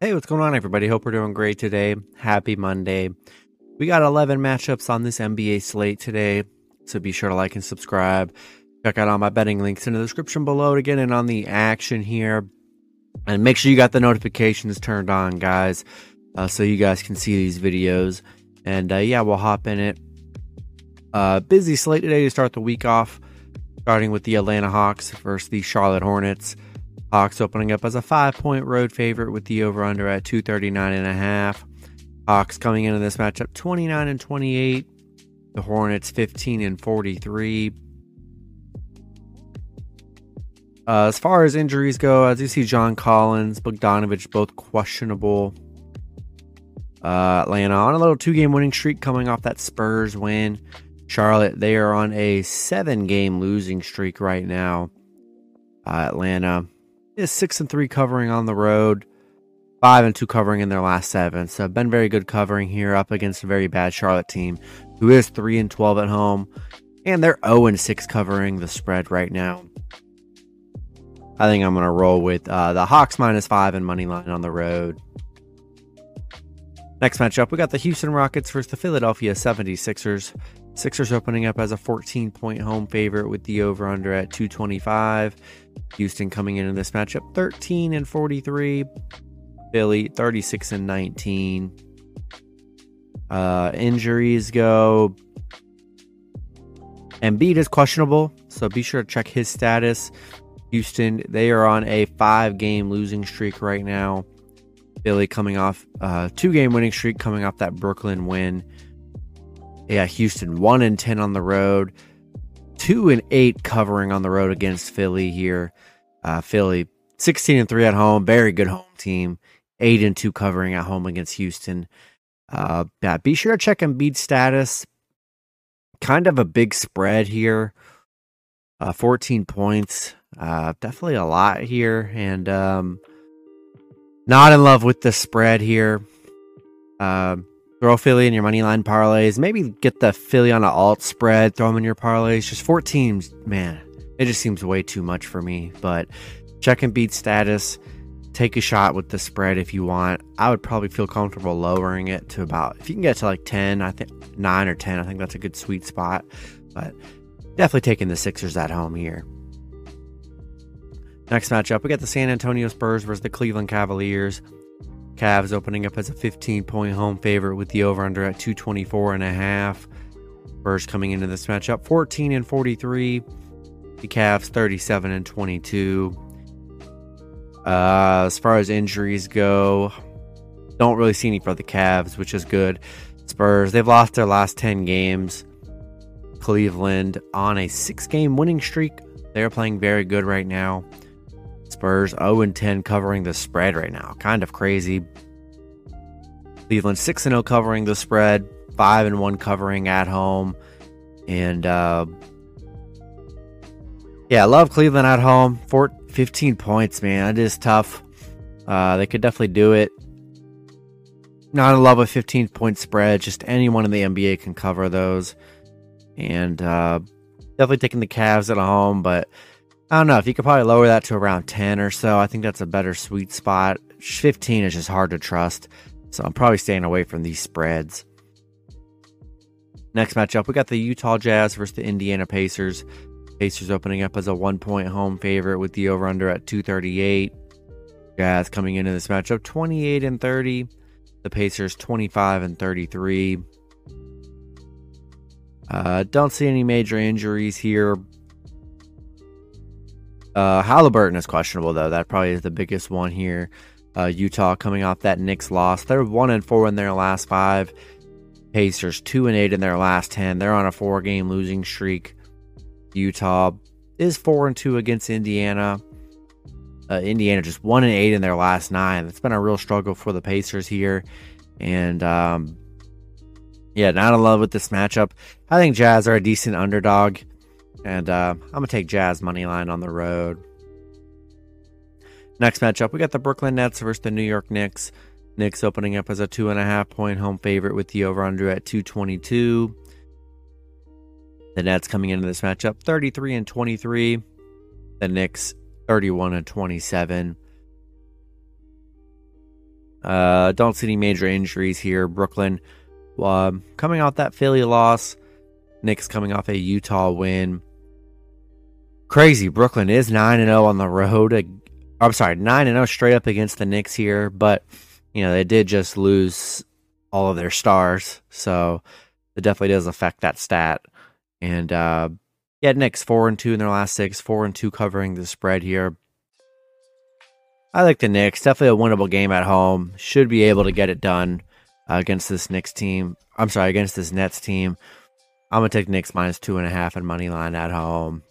Hey, what's going on, everybody? Hope we're doing great today. Happy Monday. We got 11 matchups on this NBA slate today, so be sure to like and subscribe. Check out all my betting links in the description below to get in on the action here. And make sure you got the notifications turned on, guys, uh, so you guys can see these videos. And uh, yeah, we'll hop in it. Uh, busy slate today to start the week off, starting with the Atlanta Hawks versus the Charlotte Hornets. Hawks opening up as a five point road favorite with the over under at 239 and a half. Hawks coming into this matchup 29 and 28. The Hornets 15 and 43. Uh, as far as injuries go, as you see John Collins, Bogdanovich both questionable. Uh, Atlanta on a little two game winning streak coming off that Spurs win. Charlotte, they are on a seven game losing streak right now. Uh, Atlanta is six and three covering on the road, five and two covering in their last seven. So been very good covering here up against a very bad Charlotte team who is three and twelve at home, and they're zero and six covering the spread right now. I think I'm gonna roll with uh, the Hawks minus five and money line on the road. Next matchup, we got the Houston Rockets versus the Philadelphia 76ers. Sixers opening up as a 14 point home favorite with the over under at 225. Houston coming into this matchup 13 and 43. Philly 36 and 19. Uh, injuries go. Embiid is questionable, so be sure to check his status. Houston, they are on a five game losing streak right now. Philly coming off uh, two game winning streak, coming off that Brooklyn win. Yeah, Houston one and ten on the road, two and eight covering on the road against Philly here. Uh, Philly sixteen and three at home, very good home team. Eight and two covering at home against Houston. Uh, yeah, be sure to check Embiid status. Kind of a big spread here. Uh, 14 points. Uh, definitely a lot here, and um, not in love with the spread here. Um, Throw Philly in your money line parlays. Maybe get the Philly on an alt spread. Throw them in your parlays. Just four teams, man. It just seems way too much for me. But check Embiid status. Take a shot with the spread if you want. I would probably feel comfortable lowering it to about if you can get to like ten. I think nine or ten. I think that's a good sweet spot. But definitely taking the Sixers at home here. Next matchup, we got the San Antonio Spurs versus the Cleveland Cavaliers. Cavs opening up as a 15 point home favorite with the over under at 224 and a half. Spurs coming into this matchup 14 and 43. The Cavs 37 and 22. Uh, as far as injuries go, don't really see any for the Cavs, which is good. Spurs, they've lost their last 10 games. Cleveland on a six game winning streak. They're playing very good right now. Spurs 0 10 covering the spread right now. Kind of crazy. Cleveland 6 0 covering the spread, 5 and 1 covering at home. And uh, yeah, I love Cleveland at home. Four, 15 points, man. It is tough. Uh, they could definitely do it. Not in love with 15 point spread. Just anyone in the NBA can cover those. And uh, definitely taking the Cavs at home, but I don't know if you could probably lower that to around 10 or so. I think that's a better sweet spot. 15 is just hard to trust. So I'm probably staying away from these spreads. Next matchup, we got the Utah Jazz versus the Indiana Pacers. Pacers opening up as a one point home favorite with the over under at 238. Jazz coming into this matchup 28 and 30. The Pacers 25 and 33. Uh, don't see any major injuries here. Uh, Halliburton is questionable though. That probably is the biggest one here. Uh, Utah coming off that Knicks loss. They're one and four in their last five. Pacers two and eight in their last ten. They're on a four game losing streak. Utah is four and two against Indiana. Uh, Indiana just one and eight in their last nine. It's been a real struggle for the Pacers here, and um, yeah, not in love with this matchup. I think Jazz are a decent underdog. And uh, I'm going to take Jazz money line on the road. Next matchup, we got the Brooklyn Nets versus the New York Knicks. Knicks opening up as a two and a half point home favorite with the over under at 222. The Nets coming into this matchup 33 and 23. The Knicks 31 and 27. Uh, don't see any major injuries here. Brooklyn uh, coming off that Philly loss. Knicks coming off a Utah win. Crazy. Brooklyn is 9 0 on the road. I'm sorry, 9 0 straight up against the Knicks here, but, you know, they did just lose all of their stars. So it definitely does affect that stat. And, uh, yeah, Knicks 4 and 2 in their last six, 4 and 2 covering the spread here. I like the Knicks. Definitely a winnable game at home. Should be able to get it done uh, against this Knicks team. I'm sorry, against this Nets team. I'm gonna take Knicks minus two and a half and money line at home.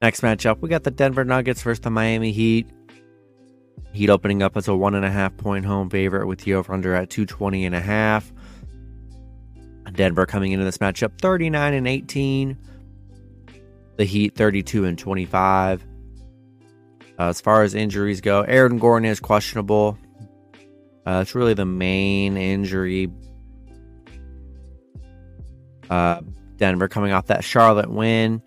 Next matchup, we got the Denver Nuggets versus the Miami Heat. Heat opening up as a one and a half point home favorite with the over under at 220 and a half. Denver coming into this matchup 39 and 18. The Heat 32 and 25. Uh, as far as injuries go, Aaron Gordon is questionable. Uh, it's really the main injury. Uh, Denver coming off that Charlotte win.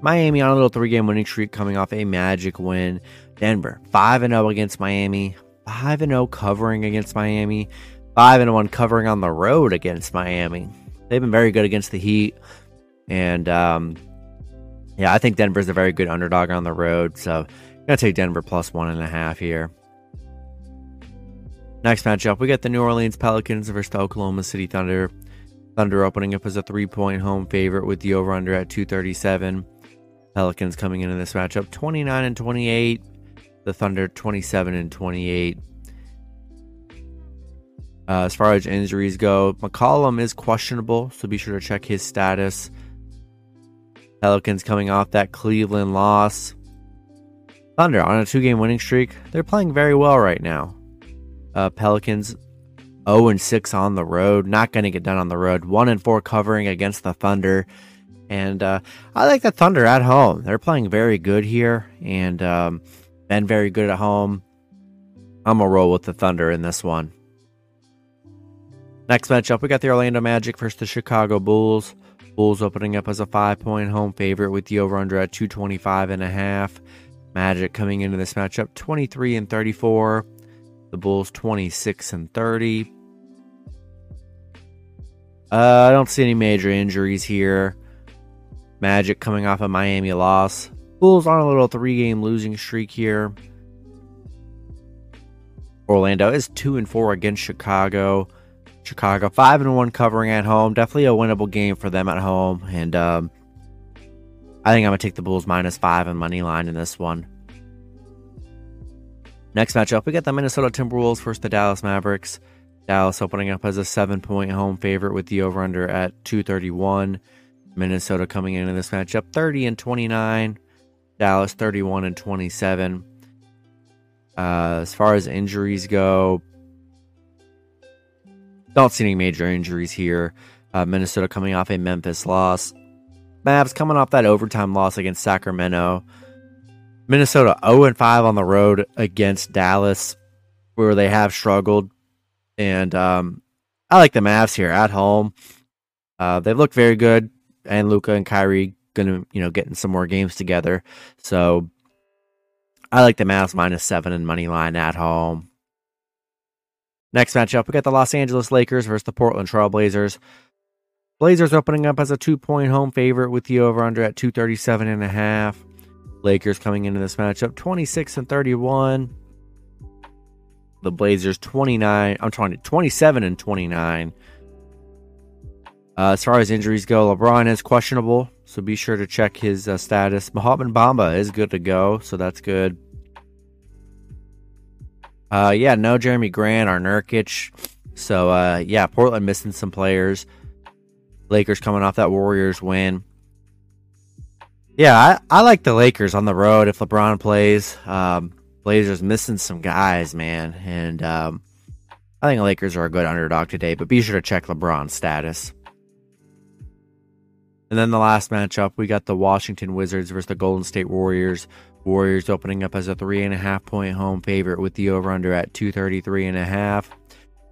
Miami on a little three game winning streak coming off a magic win. Denver 5 0 against Miami, 5 0 covering against Miami, 5 1 covering on the road against Miami. They've been very good against the Heat. And um, yeah, I think Denver's a very good underdog on the road. So I'm going to take Denver plus one and a half here. Next matchup, we got the New Orleans Pelicans versus the Oklahoma City Thunder. Thunder opening up as a three point home favorite with the over under at 237. Pelicans coming into this matchup 29 and 28. The Thunder 27 and 28. Uh, as far as injuries go, McCollum is questionable, so be sure to check his status. Pelicans coming off that Cleveland loss. Thunder on a two game winning streak. They're playing very well right now. Uh, Pelicans 0 and 6 on the road. Not going to get done on the road. 1 and 4 covering against the Thunder. And uh, I like the Thunder at home. They're playing very good here and um, been very good at home. I'm going to roll with the Thunder in this one. Next matchup, we got the Orlando Magic versus the Chicago Bulls. Bulls opening up as a five point home favorite with the over under at 225 and a half. Magic coming into this matchup 23 and 34. The Bulls 26 and 30. Uh, I don't see any major injuries here. Magic coming off a Miami loss. Bulls on a little three game losing streak here. Orlando is 2 and 4 against Chicago. Chicago five and one covering at home. Definitely a winnable game for them at home, and um, I think I'm gonna take the Bulls minus five and money line in this one. Next matchup, we got the Minnesota Timberwolves versus the Dallas Mavericks. Dallas opening up as a seven point home favorite with the over under at 231. Minnesota coming into this matchup 30 and 29. Dallas 31 and 27. Uh, as far as injuries go, don't see any major injuries here. Uh, Minnesota coming off a Memphis loss. Mavs coming off that overtime loss against Sacramento. Minnesota 0 and 5 on the road against Dallas, where they have struggled. And um, I like the Mavs here at home. Uh, they look very good, and Luka and Kyrie gonna you know getting some more games together. So I like the Mavs minus seven and money line at home. Next matchup, we got the Los Angeles Lakers versus the Portland. Blazers Blazers opening up as a two point home favorite with the over under at 237 and a half. Lakers coming into this matchup 26 and 31. The Blazers 29, I'm trying to 27 and 29. Uh, as far as injuries go, LeBron is questionable, so be sure to check his uh, status. Mohamed Bamba is good to go, so that's good. Uh, yeah, no Jerami Grant or Nurkic. So, uh, yeah, Portland missing some players. Lakers coming off that Warriors win. Yeah, I, I like the Lakers on the road if LeBron plays. Um, Blazers missing some guys, man. And um, I think the Lakers are a good underdog today, but be sure to check LeBron's status. And then the last matchup, we got the Washington Wizards versus the Golden State Warriors. Warriors opening up as a three and a half point home favorite with the over under at 233 and a half.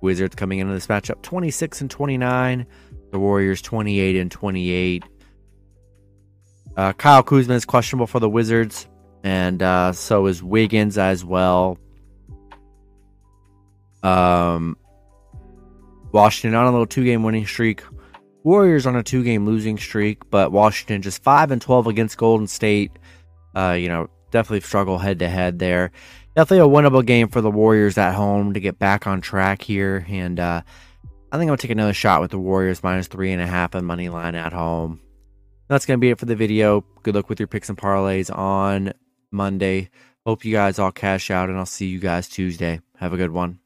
Wizards coming into this matchup 26 and 29. The Warriors 28 and 28. Uh, Kyle Kuzma is questionable for the Wizards, and uh, so is Wiggins as well. Um, Washington on a little two game winning streak. Warriors on a two game losing streak, but Washington just 5 and 12 against Golden State. Uh, you know, definitely struggle head to head there. Definitely a winnable game for the Warriors at home to get back on track here. And uh, I think I'm going to take another shot with the Warriors minus three and a half and money line at home. That's going to be it for the video. Good luck with your picks and parlays on Monday. Hope you guys all cash out, and I'll see you guys Tuesday. Have a good one.